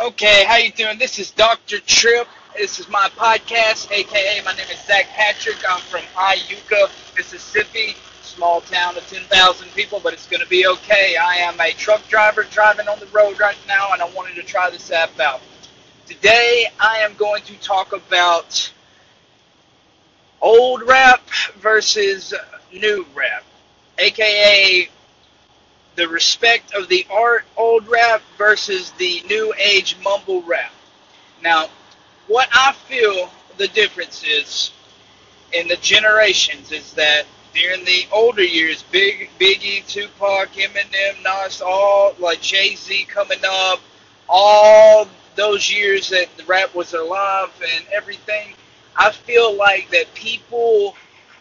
Okay, how you doing? This is Dr. Trip. This is my podcast, aka my name is Zach Patrick. I'm from Iuka, Mississippi, small town of 10,000 people, but it's going to be okay. I am a truck driver driving on the road right now, and I wanted to try this app out. Today, I am going to talk about old rap versus new rap, aka the respect of the art old rap versus the new age mumble rap. Now, what I feel the difference is in the generations is that during the older years, Big Biggie, Tupac, Eminem, Nas, all like Jay Z coming up, all those years that the rap was alive and everything, I feel like that people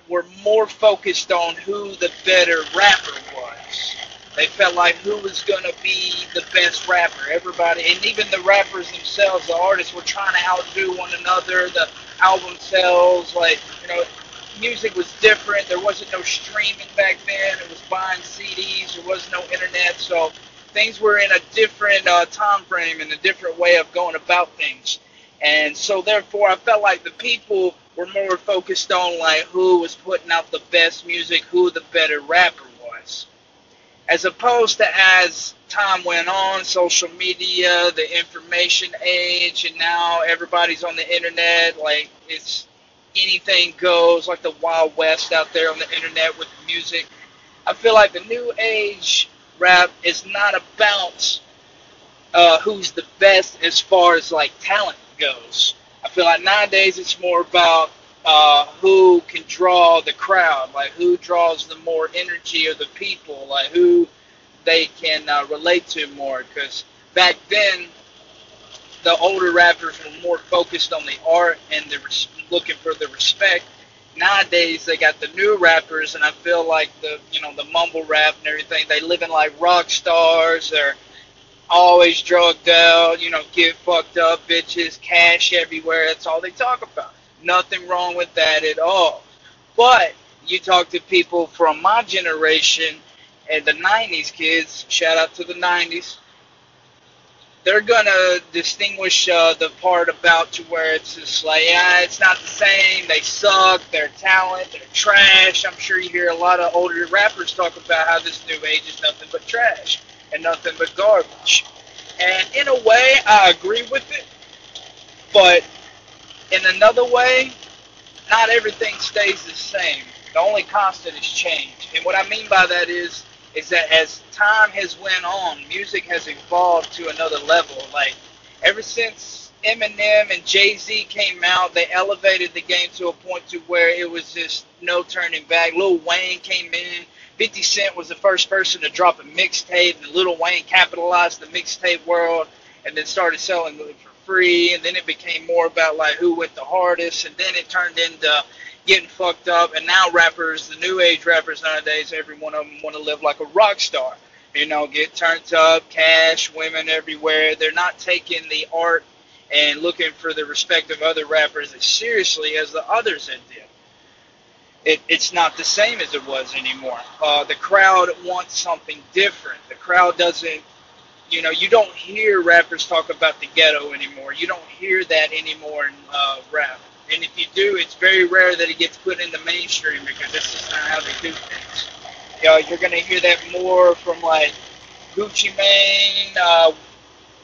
were more focused on who the better rapper was. They felt like who was going to be the best rapper. Everybody, and even the rappers themselves, the artists, were trying to outdo one another. The album sales, like you know, music was different. There wasn't no streaming back then. It was buying CDs. There was no internet, so things were in a different uh, time frame and a different way of going about things. And so, therefore, I felt like the people were more focused on like who was putting out the best music, who the better rapper as opposed to as time went on, social media, the information age, and now everybody's on the internet. Like it's anything goes, like the Wild West out there on the internet with music. I feel like the new age rap is not about uh, who's the best as far as like talent goes. I feel like nowadays it's more about uh, who can draw the crowd, like who draws the more energy of the people, like who they can uh, relate to more. Because back then, the older rappers were more focused on the art and they were looking for the respect. Nowadays, they got the new rappers, and I feel like the you know the mumble rap and everything. They living like rock stars. They're always drugged out. You know, get fucked up, bitches, cash everywhere. That's all they talk about. Nothing wrong with that at all. But you talk to people from my generation and the 90s kids, shout out to the 90s, they're going to distinguish uh, the part about to where it's just like, yeah, it's not the same. They suck. Their talent, they're trash. I'm sure you hear a lot of older rappers talk about how this new age is nothing but trash and nothing but garbage. And in a way, I agree with it. But in another way, not everything stays the same. The only constant is change. And what I mean by that is is that as time has went on, music has evolved to another level. Like ever since Eminem and Jay Z came out, they elevated the game to a point to where it was just no turning back. Lil Wayne came in. 50 Cent was the first person to drop a mixtape, and Lil Wayne capitalized the mixtape world and then started selling for free. And then it became more about like who went the hardest, and then it turned into getting fucked up. And now rappers, the new age rappers nowadays, every one of them want to live like a rock star. You know, get turned up, cash, women everywhere. They're not taking the art and looking for the respect of other rappers as seriously as the others had did. It, it's not the same as it was anymore. Uh, the crowd wants something different. The crowd doesn't, you know, you don't hear rappers talk about the ghetto anymore. You don't hear that anymore in uh, rap. And if you do, it's very rare that it gets put in the mainstream because this is not how they do things. You know, you're going to hear that more from like Gucci Mane, uh,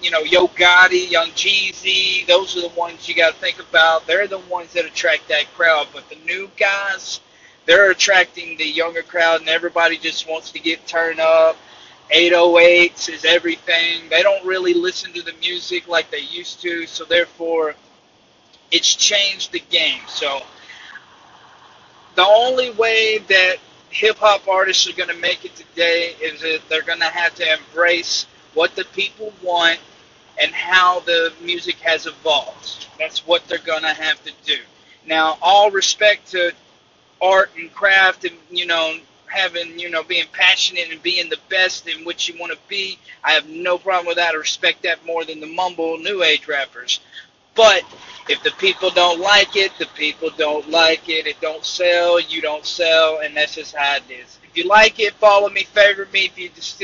you know, Yo Gotti, Young Jeezy. Those are the ones you got to think about. They're the ones that attract that crowd. But the new guys, they're attracting the younger crowd, and everybody just wants to get turned up. 808s is everything. They don't really listen to the music like they used to, so therefore it's changed the game. So the only way that hip hop artists are going to make it today is that they're going to have to embrace what the people want and how the music has evolved. That's what they're going to have to do. Now, all respect to art and craft and, you know, having, you know, being passionate and being the best in which you want to be. I have no problem with that. I respect that more than the mumble new age rappers. But if the people don't like it, the people don't like it. It don't sell, you don't sell, and that's just how it is. If you like it, follow me, favorite me. If you just